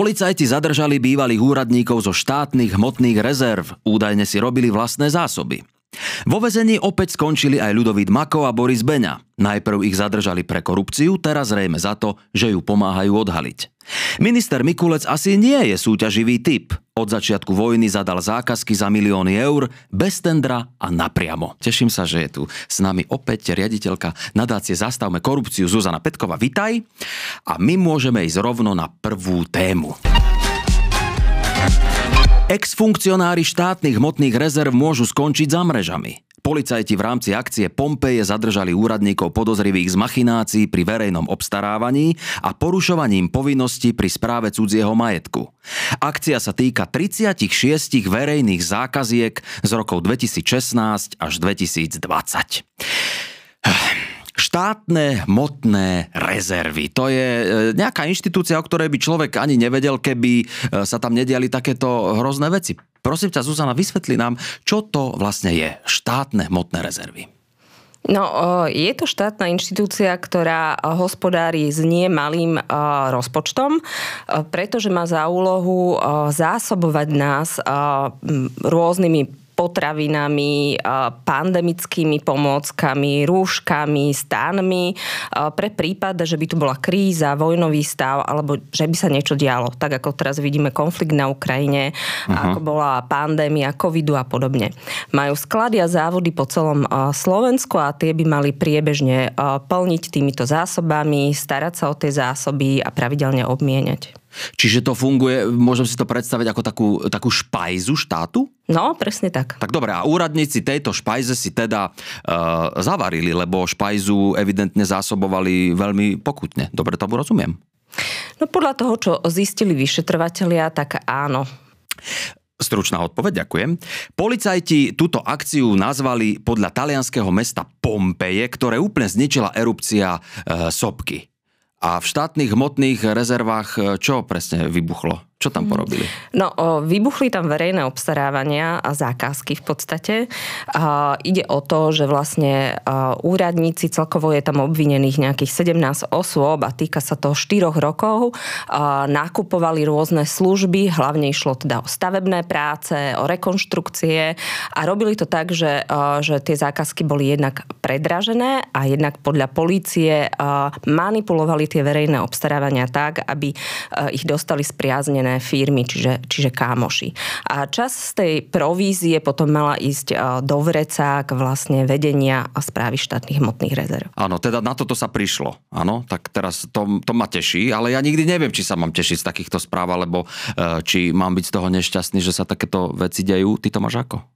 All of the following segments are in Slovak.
Policajti zadržali bývalých úradníkov zo štátnych hmotných rezerv. Údajne si robili vlastné zásoby. Vo vezení opäť skončili aj Ľudovít Mako a Boris Beňa. Najprv ich zadržali pre korupciu, teraz zrejme za to, že ju pomáhajú odhaliť. Minister Mikulec asi nie je súťaživý typ. Od začiatku vojny zadal zákazky za milióny eur, bez tendra a napriamo. Teším sa, že je tu s nami opäť riaditeľka nadácie Zastavme korupciu Zuzana Petkova. Vitaj. A my môžeme ísť rovno na prvú tému. Ex-funkcionári štátnych hmotných rezerv môžu skončiť za mrežami. Policajti v rámci akcie Pompeje zadržali úradníkov podozrivých z machinácií pri verejnom obstarávaní a porušovaním povinností pri správe cudzieho majetku. Akcia sa týka 36 verejných zákaziek z rokov 2016 až 2020 štátne hmotné rezervy. To je e, nejaká inštitúcia, o ktorej by človek ani nevedel, keby e, sa tam nediali takéto hrozné veci. Prosím ťa, Zuzana, vysvetli nám, čo to vlastne je štátne hmotné rezervy. No, je to štátna inštitúcia, ktorá hospodári s nie malým rozpočtom, pretože má za úlohu zásobovať nás rôznymi potravinami, pandemickými pomôckami, rúškami, stánmi pre prípad, že by tu bola kríza, vojnový stav alebo že by sa niečo dialo. Tak ako teraz vidíme konflikt na Ukrajine, uh-huh. ako bola pandémia covidu a podobne. Majú sklady a závody po celom Slovensku a tie by mali priebežne plniť týmito zásobami, starať sa o tie zásoby a pravidelne obmieniať. Čiže to funguje, môžem si to predstaviť ako takú, takú špajzu štátu? No, presne tak. Tak dobre, a úradníci tejto špajze si teda uh, zavarili, lebo špajzu evidentne zásobovali veľmi pokutne. Dobre tomu rozumiem? No podľa toho, čo zistili vyšetrovatelia, tak áno. Stručná odpoveď, ďakujem. Policajti túto akciu nazvali podľa talianského mesta Pompeje, ktoré úplne zničila erupcia e, sopky. A v štátnych hmotných rezervách čo presne vybuchlo? Čo tam mhm. porobili? No, vybuchli tam verejné obstarávania a zákazky v podstate. A ide o to, že vlastne úradníci, celkovo je tam obvinených nejakých 17 osôb a týka sa to 4 rokov, a nakupovali rôzne služby, hlavne išlo teda o stavebné práce, o rekonštrukcie a robili to tak, že, že tie zákazky boli jednak predražené a jednak podľa polície manipulovali tie verejné obstarávania tak, aby ich dostali spriaznené iné firmy, čiže, čiže kámoši. A čas z tej provízie potom mala ísť do vrecák vlastne vedenia a správy štátnych hmotných rezerv. Áno, teda na toto sa prišlo. Áno, tak teraz to, to ma teší, ale ja nikdy neviem, či sa mám tešiť z takýchto správ, alebo e, či mám byť z toho nešťastný, že sa takéto veci dejú. Ty to máš ako?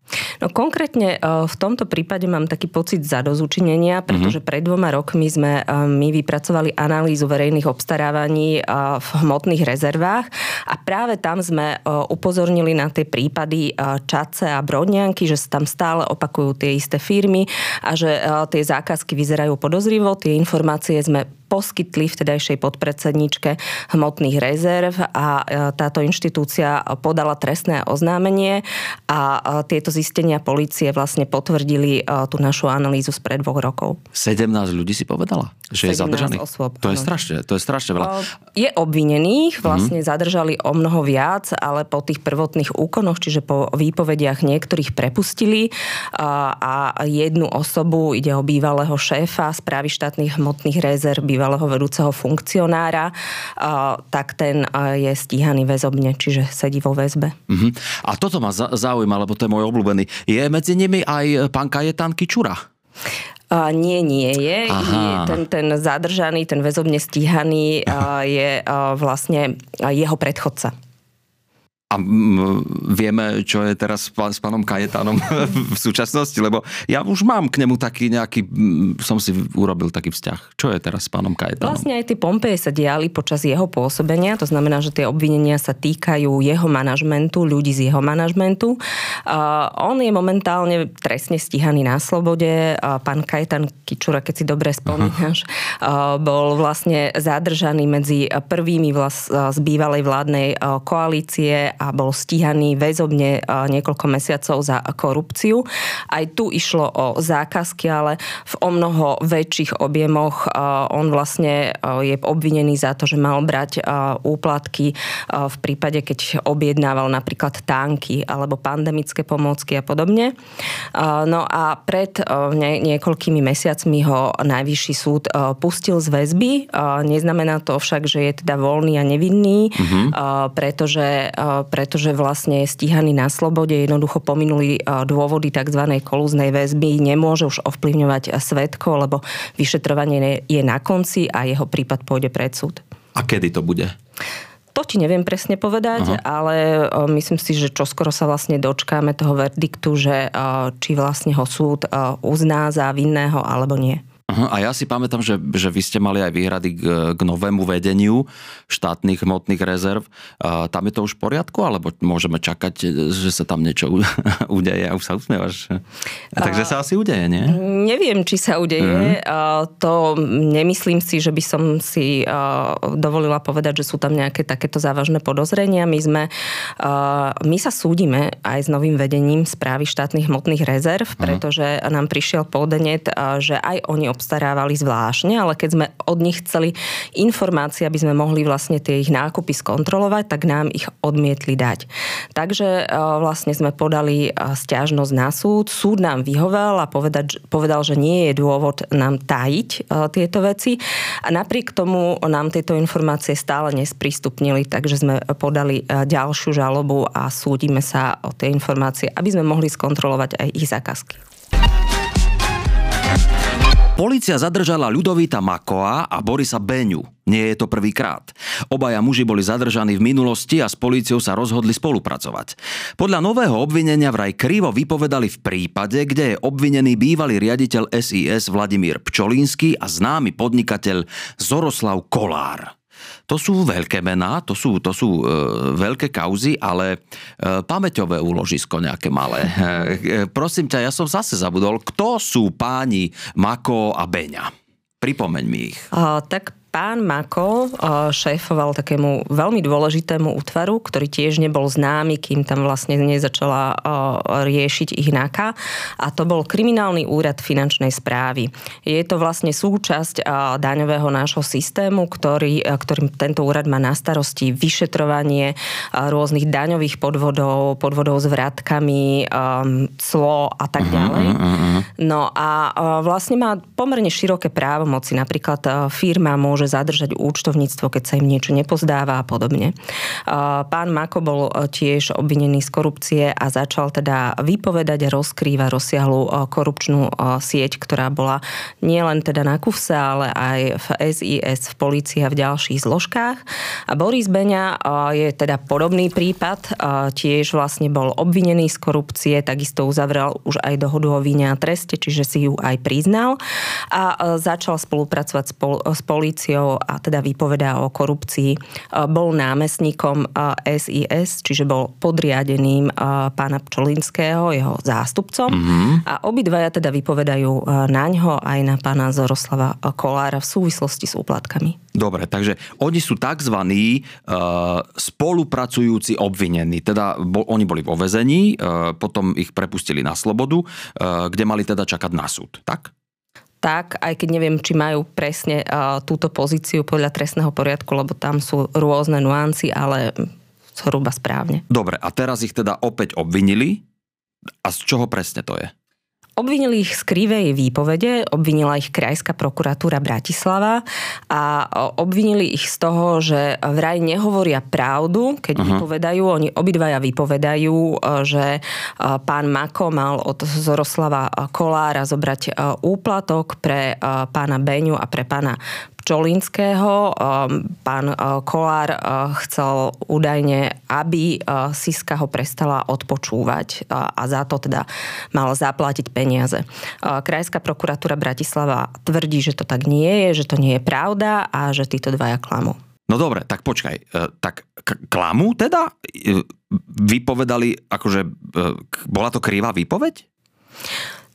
No konkrétne e, v tomto prípade mám taký pocit zadozučinenia, pretože mm-hmm. pred dvoma rokmi sme my vypracovali analýzu verejných obstarávaní v hmotných rezervách a práve tam sme e, upozornili na tie prípady e, Čace a Brodňanky, že sa tam stále opakujú tie isté firmy a že e, tie zákazky vyzerajú podozrivo. Tie informácie sme poskytli vtedajšej podpredsedničke hmotných rezerv a e, táto inštitúcia podala trestné oznámenie a e, tieto zistenia policie vlastne potvrdili e, tú našu analýzu z pred dvoch rokov. 17 ľudí si povedala, že je zadržaný? Osôb, to je strašne, to je strašne veľa. Je obvinených, vlastne mm-hmm. zadržali o mnoho viac, ale po tých prvotných úkonoch, čiže po výpovediach niektorých prepustili a jednu osobu, ide o bývalého šéfa správy štátnych hmotných rezerv, bývalého bývalého vedúceho funkcionára, tak ten je stíhaný väzobne, čiže sedí vo väzbe. Uh-huh. A toto ma zaujíma, lebo to je môj obľúbený. Je medzi nimi aj pán Kajetán Kičura? Uh, nie, nie je. je ten, ten zadržaný, ten väzobne stíhaný uh, je vlastne jeho predchodca. A vieme, čo je teraz s pánom Kajetánom v súčasnosti, lebo ja už mám k nemu taký nejaký, som si urobil taký vzťah. Čo je teraz s pánom Kajetánom? Vlastne aj tie Pompeje sa diali počas jeho pôsobenia, to znamená, že tie obvinenia sa týkajú jeho manažmentu, ľudí z jeho manažmentu. Uh, on je momentálne trestne stíhaný na slobode. Uh, pán Kajetán Kičura, keď si dobre spomínaš, uh, bol vlastne zadržaný medzi prvými vlast, z bývalej vládnej koalície a bol stíhaný väzobne niekoľko mesiacov za korupciu. Aj tu išlo o zákazky, ale v o mnoho väčších objemoch. On vlastne je obvinený za to, že mal brať úplatky v prípade, keď objednával napríklad tanky alebo pandemické pomôcky a podobne. No a pred niekoľkými mesiacmi ho najvyšší súd pustil z väzby. Neznamená to však, že je teda voľný a nevinný, uh-huh. pretože, pretože vlastne je stíhaný na slobode, jednoducho pominuli dôvody tzv. kolúznej väzby, nemôže už ovplyvňovať svetko, lebo vyšetrovanie je na konci a jeho prípad pôjde pred súd. A kedy to bude? To ti neviem presne povedať, Aha. ale myslím si, že čoskoro sa vlastne dočkáme toho verdiktu, že či vlastne ho súd uzná za vinného alebo nie. A ja si pamätám, že, že vy ste mali aj výhrady k, k novému vedeniu štátnych hmotných rezerv. Uh, tam je to už v poriadku, alebo môžeme čakať, že sa tam niečo udeje? A už sa usmievaš. Takže sa asi udeje, nie? Neviem, či sa udeje. Uh-huh. Uh, to nemyslím si, že by som si uh, dovolila povedať, že sú tam nejaké takéto závažné podozrenia. My sme, uh, my sa súdime aj s novým vedením správy štátnych hmotných rezerv, uh-huh. pretože nám prišiel podenet, uh, že aj oni obstarávali zvláštne, ale keď sme od nich chceli informácie, aby sme mohli vlastne tie ich nákupy skontrolovať, tak nám ich odmietli dať. Takže e, vlastne sme podali e, stiažnosť na súd. Súd nám vyhovel a povedať, povedal, že nie je dôvod nám tajiť e, tieto veci. A napriek tomu nám tieto informácie stále nesprístupnili, takže sme podali ďalšiu žalobu a súdime sa o tie informácie, aby sme mohli skontrolovať aj ich zákazky. Polícia zadržala Ľudovita Makoa a Borisa Beňu. Nie je to prvýkrát. Obaja muži boli zadržaní v minulosti a s políciou sa rozhodli spolupracovať. Podľa nového obvinenia vraj krivo vypovedali v prípade, kde je obvinený bývalý riaditeľ SIS Vladimír Pčolínsky a známy podnikateľ Zoroslav Kolár. To sú veľké mená, to sú, to sú e, veľké kauzy, ale e, pamäťové úložisko nejaké malé. E, prosím ťa, ja som zase zabudol, kto sú páni Mako a Beňa? Pripomeň mi ich. Uh, tak pán Mako eh, šéfoval takému veľmi dôležitému útvaru, ktorý tiež nebol známy, kým tam vlastne nezačala eh, riešiť ich náka. A to bol kriminálny úrad finančnej správy. Je to vlastne súčasť eh, daňového nášho systému, ktorý, ktorým tento úrad má na starosti vyšetrovanie rôznych daňových podvodov, podvodov s vratkami, clo a tak mhm, ďalej. Mhm, mhm. No a vlastne má pomerne široké právomoci. Napríklad firma môže môže zadržať účtovníctvo, keď sa im niečo nepozdáva a podobne. Pán Mako bol e, tiež obvinený z korupcie a začal teda vypovedať a rozkrýva rozsiahlu e, korupčnú e, sieť, ktorá bola nielen teda na KUFSE, ale aj v SIS, v polícii a v ďalších zložkách. A Boris Beňa je teda podobný prípad, tiež vlastne bol obvinený z korupcie, takisto uzavrel už aj dohodu o víne a treste, čiže si ju aj priznal a začal spolupracovať s políciou korupciou a teda vypovedá o korupcii. Bol námestníkom SIS, čiže bol podriadeným pána Pčolinského, jeho zástupcom. Mm-hmm. A obidvaja teda vypovedajú na ňo aj na pána Zoroslava Kolára v súvislosti s úplatkami. Dobre, takže oni sú tzv. Spolupracujúci obvinení. Teda oni boli vo vezení, potom ich prepustili na slobodu, kde mali teda čakať na súd. Tak? Tak, aj keď neviem, či majú presne uh, túto pozíciu podľa trestného poriadku, lebo tam sú rôzne nuancy, ale zhruba správne. Dobre, a teraz ich teda opäť obvinili. A z čoho presne to je? Obvinili ich z krivej výpovede, obvinila ich Krajská prokuratúra Bratislava a obvinili ich z toho, že vraj nehovoria pravdu, keď uh-huh. vypovedajú. Oni obidvaja vypovedajú, e, že e, pán Mako mal od Zoroslava Kolára zobrať e, úplatok pre pána Beňu a pre pána Čolinského. Um, pán uh, Kolár uh, chcel údajne, aby uh, Siska ho prestala odpočúvať a za to teda mal zaplatiť peniaze. Krajská prokuratúra Bratislava tvrdí, že to tak nie je, že to nie je pravda a že títo dvaja klamú. No dobre, tak počkaj. Tak klamu teda? Vypovedali, akože bola to krivá výpoveď?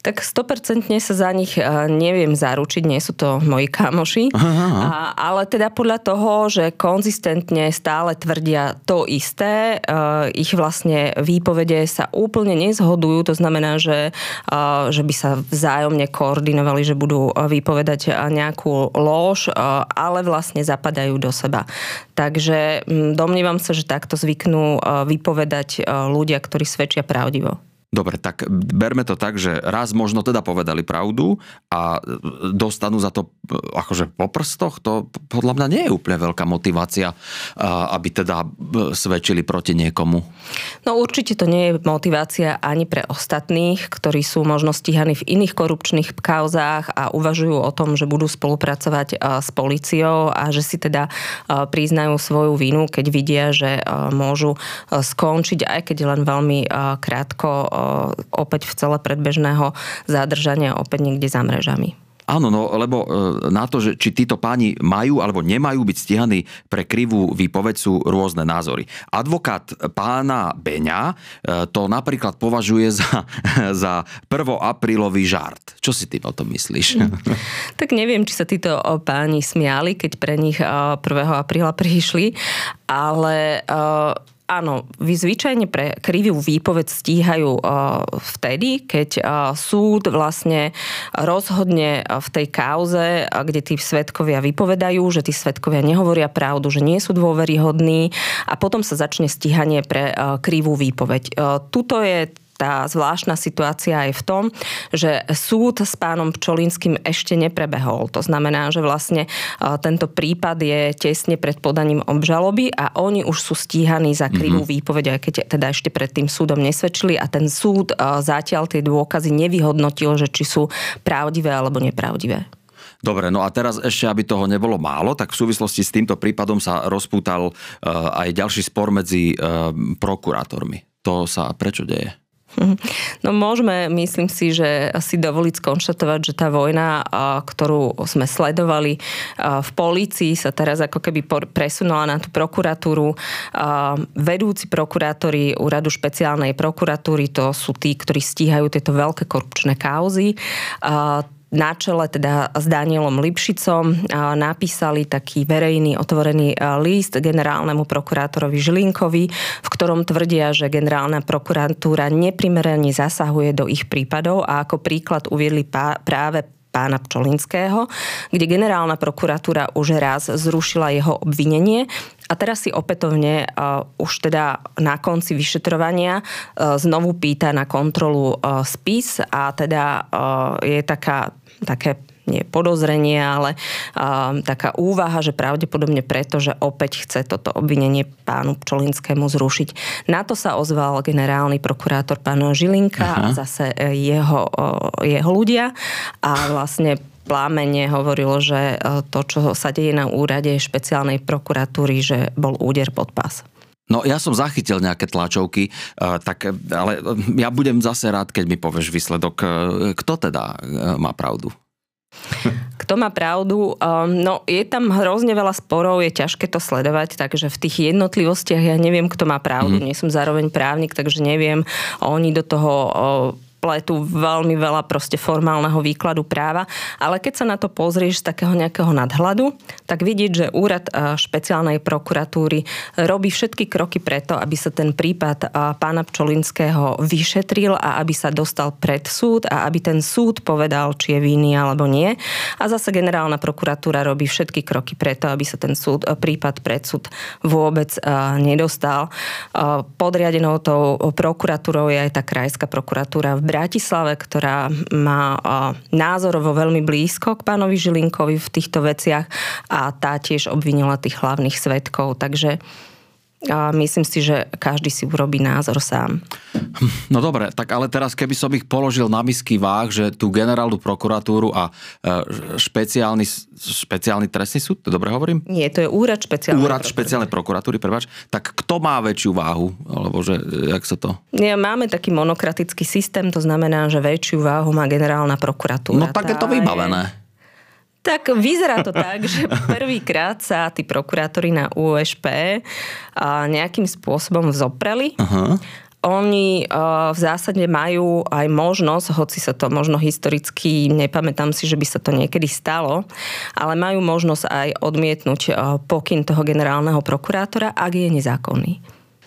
Tak 100% sa za nich e, neviem zaručiť, nie sú to moji kamoši, aha, aha. A, ale teda podľa toho, že konzistentne stále tvrdia to isté, uh, ich vlastne výpovede sa úplne nezhodujú, to znamená, že, uh, že by sa vzájomne koordinovali, že budú vypovedať nejakú lož, uh, ale vlastne zapadajú do seba. Takže domnívam sa, že takto zvyknú vypovedať ľudia, ktorí svedčia pravdivo. Dobre, tak berme to tak, že raz možno teda povedali pravdu a dostanú za to akože po prstoch, to podľa mňa nie je úplne veľká motivácia, aby teda svedčili proti niekomu. No určite to nie je motivácia ani pre ostatných, ktorí sú možno stíhaní v iných korupčných kauzách a uvažujú o tom, že budú spolupracovať s policiou a že si teda priznajú svoju vinu, keď vidia, že môžu skončiť, aj keď len veľmi krátko opäť v cele predbežného zadržania opäť niekde za mrežami. Áno, no lebo e, na to, že či títo páni majú alebo nemajú byť stíhaní pre krivú výpoveď sú rôzne názory. Advokát pána Beňa e, to napríklad považuje za, za 1. aprílový žart. Čo si ty o tom myslíš? Tak neviem, či sa títo páni smiali, keď pre nich 1. apríla prišli, ale áno, vy zvyčajne pre krivú výpoveď stíhajú vtedy, keď súd vlastne rozhodne v tej kauze, kde tí svetkovia vypovedajú, že tí svetkovia nehovoria pravdu, že nie sú dôveryhodní a potom sa začne stíhanie pre krivú výpoveď. Tuto je tá zvláštna situácia je v tom, že súd s pánom Pčolinským ešte neprebehol. To znamená, že vlastne tento prípad je tesne pred podaním obžaloby a oni už sú stíhaní za krivú mm-hmm. výpoveď, aj keď teda ešte pred tým súdom nesvedčili a ten súd zatiaľ tie dôkazy nevyhodnotil, že či sú pravdivé alebo nepravdivé. Dobre, no a teraz ešte, aby toho nebolo málo, tak v súvislosti s týmto prípadom sa rozpútal uh, aj ďalší spor medzi uh, prokurátormi. To sa prečo deje? No môžeme, myslím si, že si dovoliť skonštatovať, že tá vojna, ktorú sme sledovali v polícii, sa teraz ako keby presunula na tú prokuratúru. Vedúci prokurátori úradu špeciálnej prokuratúry, to sú tí, ktorí stíhajú tieto veľké korupčné kauzy na čele teda s Danielom Lipšicom napísali taký verejný otvorený list generálnemu prokurátorovi Žilinkovi, v ktorom tvrdia, že generálna prokuratúra neprimerane zasahuje do ich prípadov a ako príklad uviedli práve pána Pčolinského, kde generálna prokuratúra už raz zrušila jeho obvinenie. A teraz si opätovne uh, už teda na konci vyšetrovania uh, znovu pýta na kontrolu uh, spis a teda uh, je taká také nie podozrenie, ale uh, taká úvaha, že pravdepodobne preto, že opäť chce toto obvinenie pánu Pčolinskému zrušiť. Na to sa ozval generálny prokurátor pán Žilinka Aha. a zase e, jeho, jeho ľudia a vlastne plámene hovorilo, že e, to, čo sa deje na úrade špeciálnej prokuratúry, že bol úder pod pás. No ja som zachytil nejaké tlačovky, tak, ale ja budem zase rád, keď mi povieš výsledok. Kto teda má pravdu? Kto má pravdu? Um, no, je tam hrozne veľa sporov, je ťažké to sledovať, takže v tých jednotlivostiach ja neviem, kto má pravdu. Mm. Nie som zároveň právnik, takže neviem. Oni do toho pletu veľmi veľa proste formálneho výkladu práva, ale keď sa na to pozrieš z takého nejakého nadhľadu, tak vidieť, že úrad špeciálnej prokuratúry robí všetky kroky preto, aby sa ten prípad pána Pčolinského vyšetril a aby sa dostal pred súd a aby ten súd povedal, či je vinný alebo nie. A zase generálna prokuratúra robí všetky kroky preto, aby sa ten súd, prípad pred súd vôbec nedostal. Podriadenou tou prokuratúrou je aj tá krajská prokuratúra v Bratislave, ktorá má názorovo veľmi blízko k pánovi Žilinkovi v týchto veciach a tá tiež obvinila tých hlavných svetkov. Takže a myslím si, že každý si urobí názor sám. No dobre, tak ale teraz keby som ich položil na misky váh, že tú generálnu prokuratúru a e, špeciálny, špeciálny trestný súd, to dobre hovorím? Nie, to je úrad špeciálnej Úrad špeciálnej prokuratúry, prepáč. Tak kto má väčšiu váhu? Alebo že, jak sa to? Nie, máme taký monokratický systém, to znamená, že väčšiu váhu má generálna prokuratúra. No tak je to vybavené. Je tak vyzerá to tak, že prvýkrát sa tí prokurátori na USP nejakým spôsobom vzopreli. Uh-huh oni v zásade majú aj možnosť, hoci sa to možno historicky, nepamätám si, že by sa to niekedy stalo, ale majú možnosť aj odmietnúť pokyn toho generálneho prokurátora, ak je nezákonný.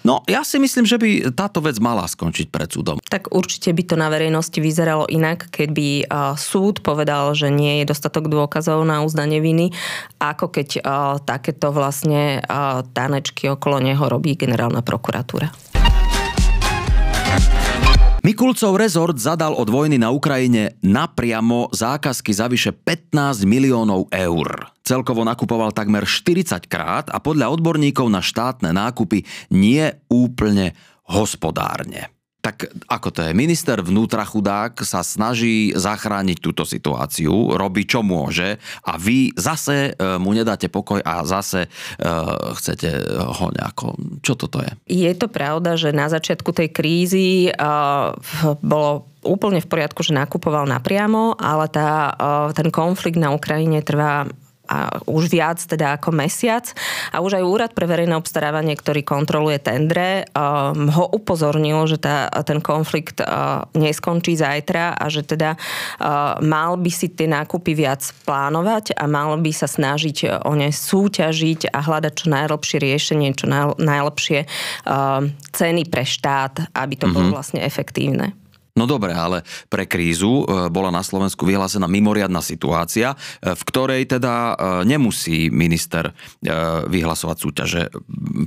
No, ja si myslím, že by táto vec mala skončiť pred súdom. Tak určite by to na verejnosti vyzeralo inak, keď by súd povedal, že nie je dostatok dôkazov na uznanie viny, ako keď takéto vlastne tanečky okolo neho robí generálna prokuratúra. Mikulcov rezort zadal od vojny na Ukrajine napriamo zákazky za vyše 15 miliónov eur. Celkovo nakupoval takmer 40 krát a podľa odborníkov na štátne nákupy nie úplne hospodárne. Tak ako to je? Minister vnútra chudák sa snaží zachrániť túto situáciu, robí čo môže a vy zase e, mu nedáte pokoj a zase uh, chcete ho nejako... Čo toto je? Je to pravda, že na začiatku tej krízy uh, bolo úplne v poriadku, že nakupoval napriamo, ale tá, ten konflikt na Ukrajine trvá a už viac teda ako mesiac a už aj úrad pre verejné obstarávanie, ktorý kontroluje tendre, um, ho upozornil, že tá, ten konflikt uh, neskončí zajtra a že teda uh, mal by si tie nákupy viac plánovať a mal by sa snažiť o ne súťažiť a hľadať čo najlepšie riešenie, čo najlepšie uh, ceny pre štát, aby to mm-hmm. bolo vlastne efektívne. No dobre, ale pre krízu e, bola na Slovensku vyhlásená mimoriadná situácia, e, v ktorej teda e, nemusí minister vyhlasovať súťaže.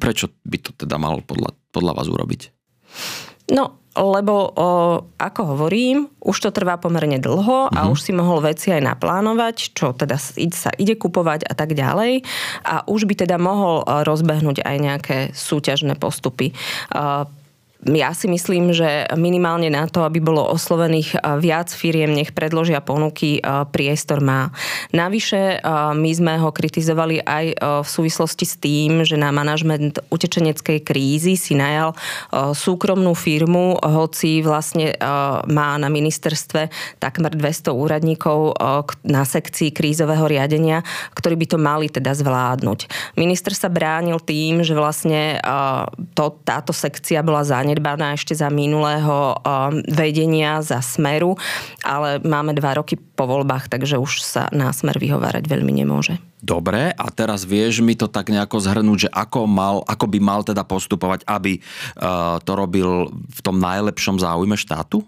Prečo by to teda mal podľa, podľa vás urobiť? No, lebo o, ako hovorím, už to trvá pomerne dlho a uh-huh. už si mohol veci aj naplánovať, čo teda sa ide kupovať a tak ďalej. A už by teda mohol rozbehnúť aj nejaké súťažné postupy ja si myslím, že minimálne na to, aby bolo oslovených viac firiem, nech predložia ponuky, priestor má. Navyše, my sme ho kritizovali aj v súvislosti s tým, že na manažment utečeneckej krízy si najal súkromnú firmu, hoci vlastne má na ministerstve takmer 200 úradníkov na sekcii krízového riadenia, ktorí by to mali teda zvládnuť. Minister sa bránil tým, že vlastne to, táto sekcia bola zanedbaná zanedbaná ešte za minulého um, vedenia, za Smeru, ale máme dva roky po voľbách, takže už sa na Smer vyhovárať veľmi nemôže. Dobre, a teraz vieš mi to tak nejako zhrnúť, že ako, mal, ako by mal teda postupovať, aby uh, to robil v tom najlepšom záujme štátu?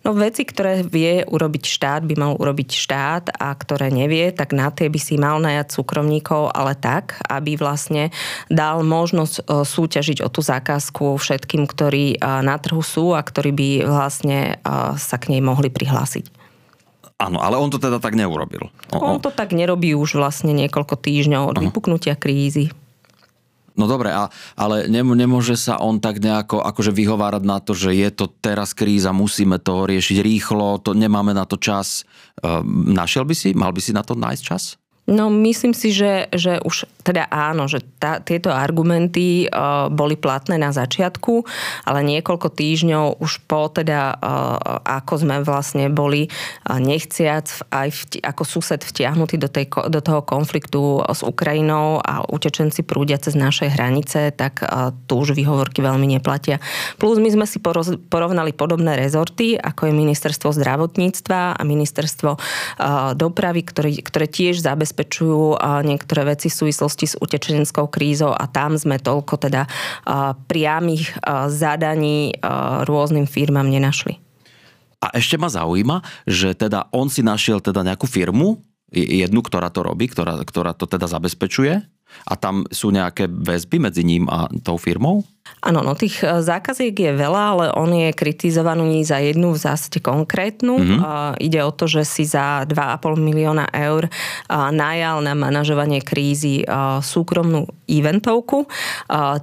No veci, ktoré vie urobiť štát, by mal urobiť štát a ktoré nevie, tak na tie by si mal najať súkromníkov, ale tak, aby vlastne dal možnosť e, súťažiť o tú zákazku všetkým, ktorí e, na trhu sú a ktorí by vlastne e, sa k nej mohli prihlásiť. Áno, ale on to teda tak neurobil. On to tak nerobí už vlastne niekoľko týždňov od vypuknutia krízy. No dobre, a, ale nemôže sa on tak nejako akože vyhovárať na to, že je to teraz kríza, musíme to riešiť rýchlo, to nemáme na to čas. Ehm, našiel by si, mal by si na to nájsť čas? No myslím si, že, že už teda áno, že tá, tieto argumenty uh, boli platné na začiatku, ale niekoľko týždňov už po teda, uh, ako sme vlastne boli uh, nechciac aj vti, ako sused vtiahnutý do, tej, do toho konfliktu s Ukrajinou a utečenci prúdia cez naše hranice, tak uh, tu už výhovorky veľmi neplatia. Plus my sme si poroz, porovnali podobné rezorty, ako je ministerstvo zdravotníctva a ministerstvo uh, dopravy, ktoré, ktoré tiež zabezpečujú zabezpečujú niektoré veci v súvislosti s utečeneckou krízou a tam sme toľko teda priamých zadaní rôznym firmám nenašli. A ešte ma zaujíma, že teda on si našiel teda nejakú firmu, jednu, ktorá to robí, ktorá, ktorá to teda zabezpečuje a tam sú nejaké väzby medzi ním a tou firmou? Áno, no tých e, zákaziek je veľa, ale on je kritizovaný za jednu v zásade konkrétnu. Mm-hmm. Ide o to, že si za 2,5 milióna eur najal na manažovanie krízy súkromnú eventovku.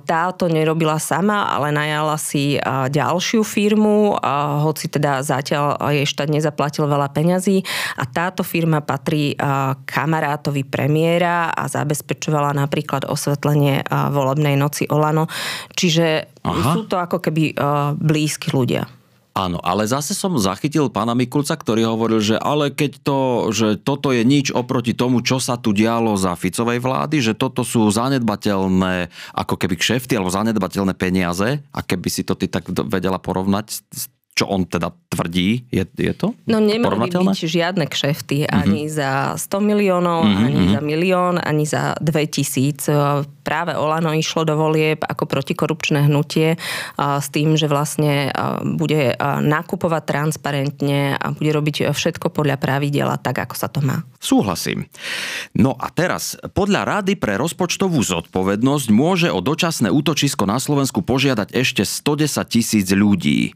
Táto nerobila sama, ale najala si ďalšiu firmu, hoci teda zatiaľ jej štát nezaplatil veľa peňazí. A táto firma patrí kamarátovi premiéra a zabezpečovala napríklad osvetlenie volebnej noci Olano. Čiže Aha. sú to ako keby blízki ľudia. Áno, ale zase som zachytil pána Mikulca, ktorý hovoril, že ale keď to, že toto je nič oproti tomu, čo sa tu dialo za Ficovej vlády, že toto sú zanedbateľné ako keby kšefty alebo zanedbateľné peniaze a keby si to ty tak vedela porovnať s čo on teda tvrdí, je, je to No nemali by byť žiadne kšefty mm-hmm. ani za 100 miliónov, mm-hmm. ani za milión, ani za 2000. Práve Olano išlo do volieb ako protikorupčné hnutie s tým, že vlastne bude nakupovať transparentne a bude robiť všetko podľa pravidela tak, ako sa to má. Súhlasím. No a teraz, podľa Rady pre rozpočtovú zodpovednosť môže o dočasné útočisko na Slovensku požiadať ešte 110 tisíc ľudí.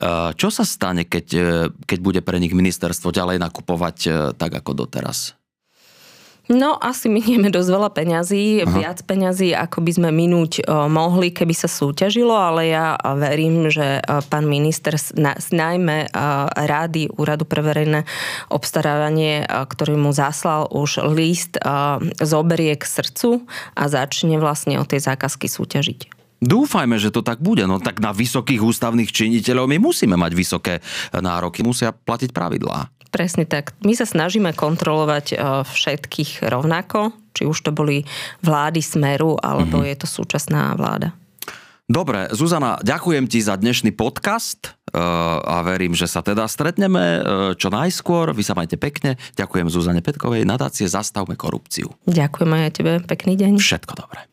Eh, čo sa stane, keď, eh, keď bude pre nich ministerstvo ďalej nakupovať eh, tak ako doteraz? No, asi minieme dosť veľa peňazí, Aha. viac peňazí, ako by sme minúť mohli, keby sa súťažilo, ale ja verím, že pán minister, najmä rády Úradu pre verejné obstarávanie, ktorý mu zaslal už list, zoberie k srdcu a začne vlastne o tej zákazky súťažiť. Dúfajme, že to tak bude. No tak na vysokých ústavných činiteľov my musíme mať vysoké nároky, musia platiť pravidlá. Presne tak. My sa snažíme kontrolovať e, všetkých rovnako, či už to boli vlády Smeru, alebo mm-hmm. je to súčasná vláda. Dobre, Zuzana, ďakujem ti za dnešný podcast e, a verím, že sa teda stretneme e, čo najskôr. Vy sa majte pekne. Ďakujem Zuzane Petkovej, nadácie Zastavme korupciu. Ďakujem aj tebe. Pekný deň. Všetko dobré.